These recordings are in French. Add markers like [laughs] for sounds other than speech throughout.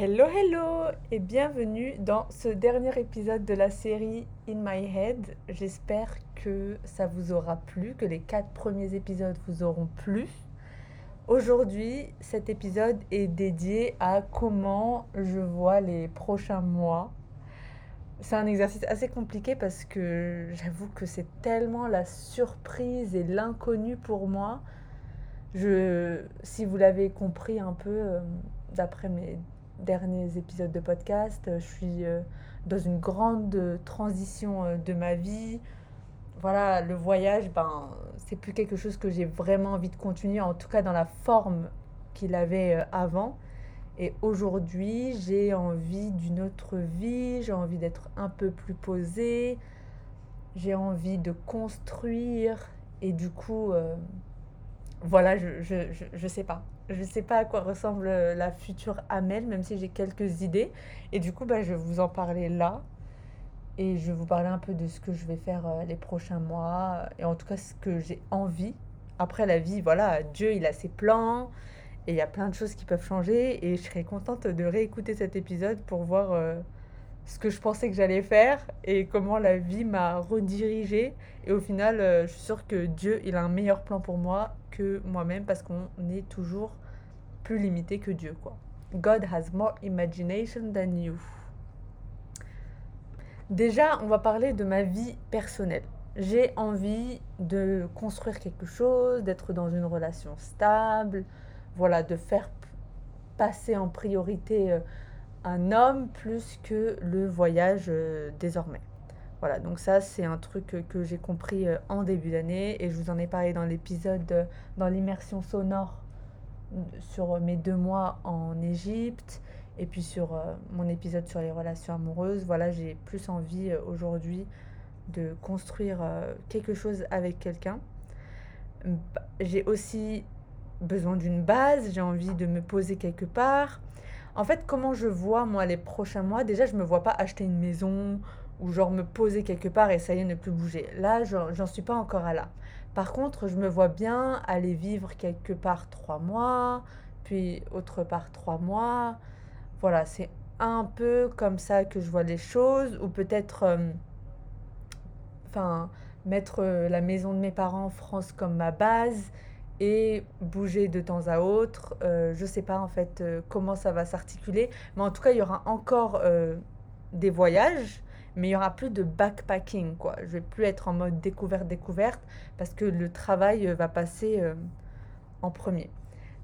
Hello, hello et bienvenue dans ce dernier épisode de la série In My Head. J'espère que ça vous aura plu, que les quatre premiers épisodes vous auront plu. Aujourd'hui, cet épisode est dédié à comment je vois les prochains mois. C'est un exercice assez compliqué parce que j'avoue que c'est tellement la surprise et l'inconnu pour moi. Je, si vous l'avez compris un peu euh, d'après mes derniers épisodes de podcast. Euh, je suis euh, dans une grande transition euh, de ma vie. Voilà, le voyage, ben, c'est plus quelque chose que j'ai vraiment envie de continuer, en tout cas dans la forme qu'il avait avant. Et aujourd'hui, j'ai envie d'une autre vie, j'ai envie d'être un peu plus posée, j'ai envie de construire. Et du coup, voilà, je, je, je, je sais pas je ne sais pas à quoi ressemble la future Amel, même si j'ai quelques idées. Et du coup, bah, je vais vous en parler là. Et je vais vous parler un peu de ce que je vais faire euh, les prochains mois. Et en tout cas, ce que j'ai envie. Après la vie, voilà, Dieu, il a ses plans. Et il y a plein de choses qui peuvent changer. Et je serais contente de réécouter cet épisode pour voir euh, ce que je pensais que j'allais faire et comment la vie m'a redirigée. Et au final, euh, je suis sûre que Dieu, il a un meilleur plan pour moi que moi-même parce qu'on est toujours plus limité que Dieu, quoi. God has more imagination than you. Déjà, on va parler de ma vie personnelle. J'ai envie de construire quelque chose, d'être dans une relation stable, voilà, de faire passer en priorité euh, un homme plus que le voyage euh, désormais. Voilà, donc ça c'est un truc que j'ai compris euh, en début d'année et je vous en ai parlé dans l'épisode dans l'immersion sonore sur mes deux mois en Égypte et puis sur euh, mon épisode sur les relations amoureuses. Voilà, j'ai plus envie aujourd'hui de construire quelque chose avec quelqu'un. J'ai aussi besoin d'une base, j'ai envie de me poser quelque part. En fait, comment je vois, moi, les prochains mois, déjà, je ne me vois pas acheter une maison ou genre me poser quelque part et ça y est, ne plus bouger. Là, j'en suis pas encore à là. Par contre, je me vois bien aller vivre quelque part trois mois, puis autre part trois mois. Voilà, c'est un peu comme ça que je vois les choses, ou peut-être, euh, enfin, mettre euh, la maison de mes parents en France comme ma base et bouger de temps à autre. Euh, je ne sais pas en fait comment ça va s'articuler, mais en tout cas, il y aura encore des voyages, mais il y aura plus de backpacking quoi. Je vais plus être en mode découverte découverte parce que le travail va passer en premier.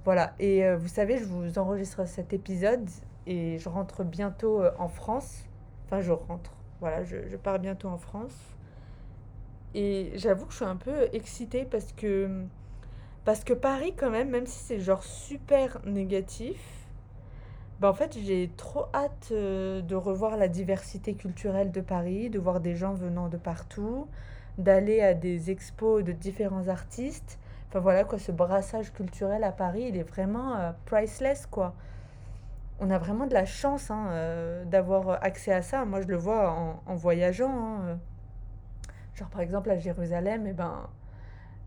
Voilà. Et vous savez, je vous enregistre cet épisode et je rentre bientôt en France. Enfin, je rentre. Voilà, je, je pars bientôt en France. Et j'avoue que je suis un peu excitée parce que parce que Paris, quand même, même si c'est genre super négatif, bah en fait, j'ai trop hâte euh, de revoir la diversité culturelle de Paris, de voir des gens venant de partout, d'aller à des expos de différents artistes. Enfin voilà quoi, ce brassage culturel à Paris, il est vraiment euh, priceless quoi. On a vraiment de la chance hein, euh, d'avoir accès à ça. Moi, je le vois en, voyageant. hein. Genre par exemple à Jérusalem, et ben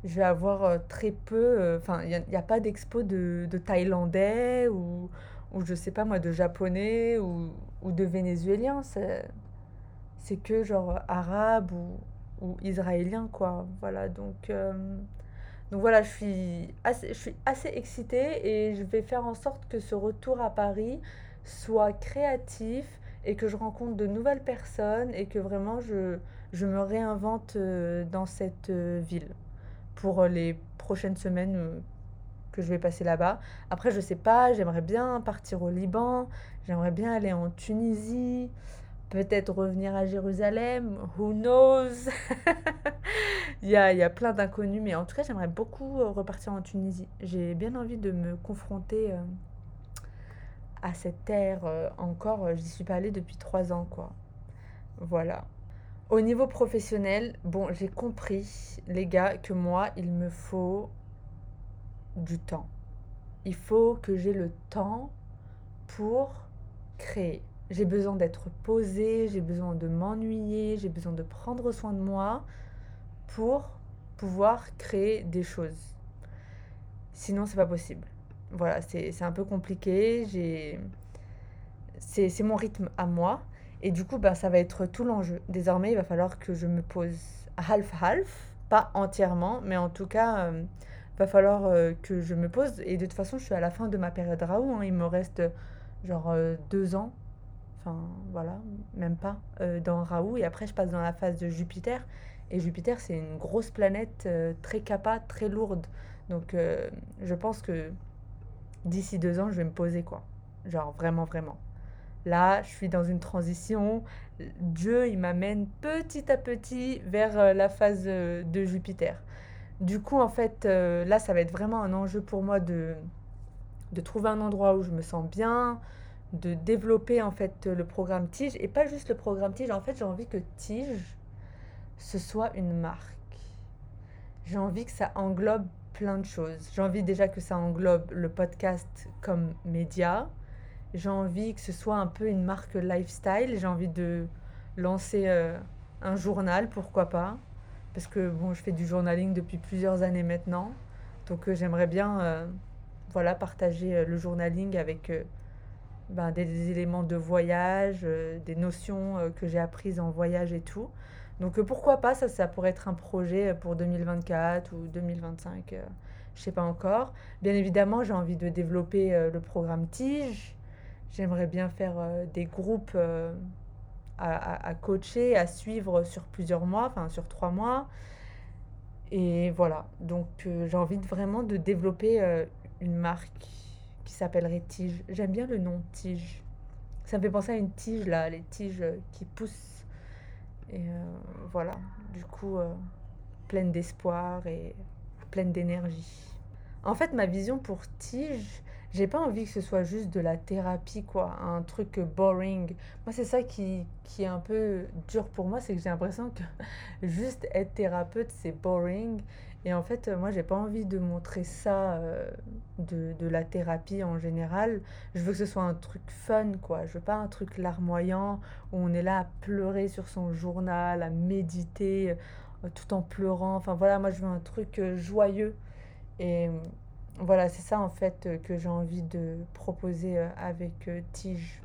je vais avoir très peu, enfin, il n'y a, a, pas d'expo de, de, Thaïlandais ou, ou je sais pas moi, de Japonais ou, ou de Vénézuéliens. C'est que genre arabe ou, ou israélien, quoi. Voilà, donc, euh, donc voilà, je suis, assez, je suis assez excitée et je vais faire en sorte que ce retour à Paris soit créatif et que je rencontre de nouvelles personnes et que vraiment je, je me réinvente dans cette ville pour euh, les prochaines semaines euh, que je vais passer là-bas. Après, je sais pas, j'aimerais bien partir au Liban, j'aimerais bien aller en Tunisie, peut-être revenir à Jérusalem, who knows? [laughs] Il, y a, il y a plein d'inconnus, mais en tout cas, j'aimerais beaucoup euh, repartir en Tunisie. J'ai bien envie de me confronter à cette terre encore. J'y suis pas allée depuis trois ans, quoi. Voilà. Au niveau professionnel, bon, j'ai compris, les gars, que moi, il me faut du temps. Il faut que j'ai le temps pour créer. J'ai besoin d'être posée, j'ai besoin de m'ennuyer, j'ai besoin de prendre soin de moi pour pouvoir créer des choses. Sinon, c'est pas possible. Voilà, c'est un peu compliqué. C'est mon rythme à moi. Et du coup, ben, ça va être tout l'enjeu. Désormais, il va falloir que je me pose half-half, pas entièrement, mais en tout cas, il va falloir que je me pose. Et de toute façon, je suis à la fin de ma période Raoult. hein. Il me reste genre deux ans, enfin voilà, même pas, dans Raoult. Et après, je passe dans la phase de Jupiter. Et Jupiter, c'est une grosse planète très capa, très lourde. Donc, je pense que d'ici deux ans, je vais me poser, quoi. Genre, vraiment, vraiment. Là, je suis dans une transition. Dieu, il m'amène petit à petit vers euh, la phase euh, de Jupiter. Du coup, en fait, euh, là, ça va être vraiment un enjeu pour moi de, de trouver un endroit où je me sens bien, de développer en fait le programme Tige. Et pas juste le programme Tige, en fait, j'ai envie que Tige, ce soit une marque. J'ai envie que ça englobe plein de choses. J'ai envie déjà que ça englobe le podcast comme média. J'ai envie que ce soit un peu une marque lifestyle. J'ai envie de lancer euh, un journal, pourquoi pas. Parce que bon, je fais du journaling depuis plusieurs années maintenant. Donc euh, j'aimerais bien euh, voilà, partager euh, le journaling avec ben, des, éléments de voyage, des notions que j'ai apprises en voyage et tout. Donc pourquoi pas, ça, ça pourrait être un projet pour 2024 ou 2025, euh, je sais pas encore. Bien évidemment, j'ai envie de développer le programme Tige. J'aimerais bien faire des groupes à, coacher, à suivre sur plusieurs mois, enfin sur trois mois. Et voilà, donc euh, j'ai envie vraiment de développer euh, une marque qui s'appellerait Tige. J'aime bien le nom Tige. Ça me fait penser à une tige là, les tiges euh, qui poussent. Et voilà, du coup, pleine d'espoir et pleine d'énergie. En fait, ma vision pour Tige, j'ai pas envie que ce soit juste de la thérapie, quoi, un truc boring. Moi, c'est ça qui, qui est un peu dur pour moi, c'est que j'ai l'impression que [laughs] juste être thérapeute, c'est boring. Et en fait, moi, j'ai pas envie de montrer ça euh, de, de la thérapie en général. Je veux que ce soit un truc fun, quoi. Je veux pas un truc larmoyant où on est là à pleurer sur son journal, à méditer euh, tout en pleurant. Enfin voilà, moi, je veux un truc euh, joyeux. Et voilà, c'est ça en fait euh, que j'ai envie de proposer euh, avec euh, Tige.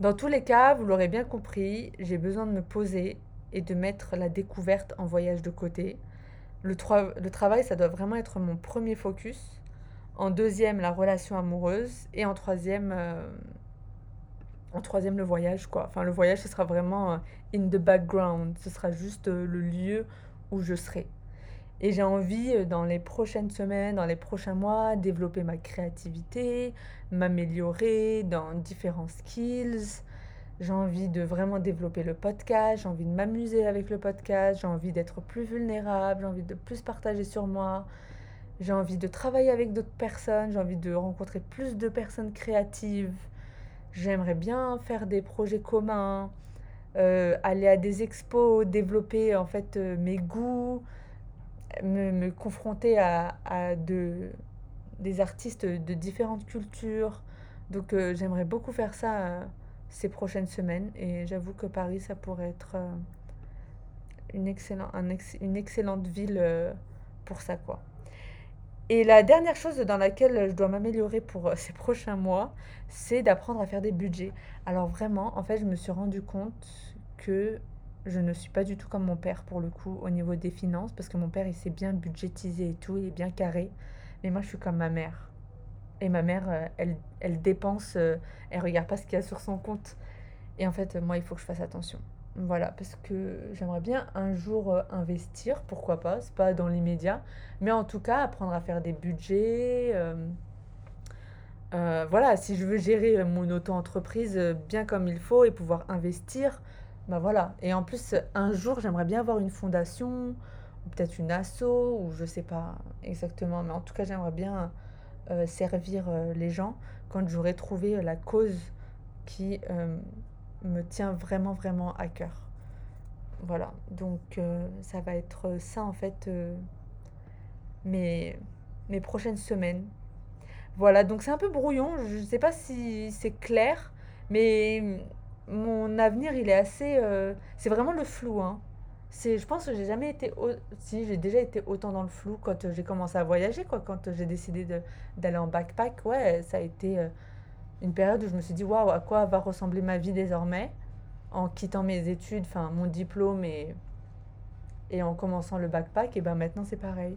Dans tous les cas, vous l'aurez bien compris, j'ai besoin de me poser et de mettre la découverte en voyage de côté. Le, le travail, ça doit vraiment être mon premier focus. En deuxième, la relation amoureuse. Et en troisième, en troisième, le voyage, quoi. Enfin, le voyage, ce sera vraiment in the background. Ce sera juste le lieu où je serai. Et j'ai envie, euh, dans les prochaines semaines, dans les prochains mois, développer ma créativité, m'améliorer dans différents skills. J'ai envie de vraiment développer le podcast, j'ai envie de m'amuser avec le podcast, j'ai envie d'être plus vulnérable, j'ai envie de plus partager sur moi, j'ai envie de travailler avec d'autres personnes, j'ai envie de rencontrer plus de personnes créatives. J'aimerais bien faire des projets communs, euh, aller à des expos, développer en fait euh, mes goûts, me, me confronter à, à de, des artistes de différentes cultures. Donc euh, j'aimerais beaucoup faire ça euh, ces prochaines semaines et j'avoue que Paris, ça pourrait être euh, une, excellent, un ex- une excellente ville pour ça, quoi. Et la dernière chose dans laquelle je dois m'améliorer pour ces prochains mois, c'est d'apprendre à faire des budgets. Alors vraiment, en fait, je me suis rendu compte que je ne suis pas du tout comme mon père pour le coup au niveau des finances, parce que mon père, il sait bien budgétiser et tout, il est bien carré. Mais moi, je suis comme ma mère. Et ma mère, euh, elle, elle dépense, euh, elle regarde pas ce qu'il y a sur son compte. Et en fait, moi, il faut que je fasse attention. Voilà, parce que j'aimerais bien un jour euh, investir, pourquoi pas, c'est pas dans l'immédiat, mais en tout cas, apprendre à faire des budgets. voilà, si je veux gérer mon auto-entreprise bien comme il faut et pouvoir investir, bah voilà. Et en plus, un jour, j'aimerais bien avoir une fondation, peut-être une asso, ou je sais pas exactement, mais en tout cas, j'aimerais bien euh, servir euh, les gens quand j'aurai trouvé euh, la cause qui me tient vraiment, vraiment à cœur. Voilà, donc ça va être ça en fait mes, mes prochaines semaines. Voilà, donc c'est un peu brouillon, je ne sais pas si c'est clair, mais mon avenir il est assez... euh, c'est vraiment le flou, hein. C'est, je pense que j'ai jamais été... Si, j'ai déjà été autant dans le flou quand euh, j'ai commencé à voyager, quoi, quand euh, j'ai décidé de- d'aller en backpack, ouais, ça a été... une période où je me suis dit waouh, à quoi va ressembler ma vie désormais? En quittant mes études, enfin mon diplôme et, et en commençant le backpack. Et ben maintenant c'est pareil.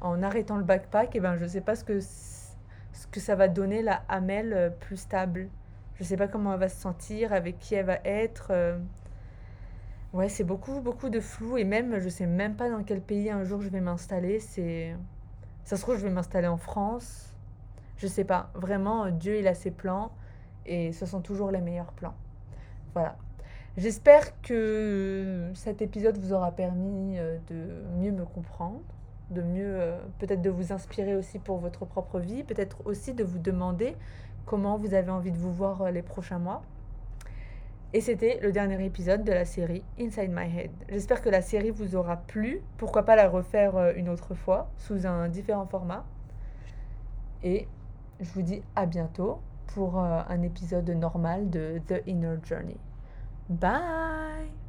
En arrêtant le backpack, et ben je sais pas ce que, ce que ça va donner la Amel euh, plus stable. Je sais pas comment elle va se sentir, avec qui elle va être. euh. Ouais, c'est beaucoup, beaucoup de flou et même, je sais même pas dans quel pays un jour je vais m'installer. C'est, ça se trouve, je vais m'installer en France. Je sais pas. Vraiment, euh, Dieu, il a ses plans et ce sont toujours les meilleurs plans. Voilà. J'espère que cet épisode vous aura permis euh, de mieux me comprendre, de mieux, euh, peut-être de vous inspirer aussi pour votre propre vie, peut-être aussi de vous demander comment vous avez envie de vous voir euh, les prochains mois. Et c'était le dernier épisode de la série Inside My Head. J'espère que la série vous aura plu. Pourquoi pas la refaire euh, une autre fois sous un différent format. Et je vous dis à bientôt pour euh, un épisode normal de The Inner Journey. Bye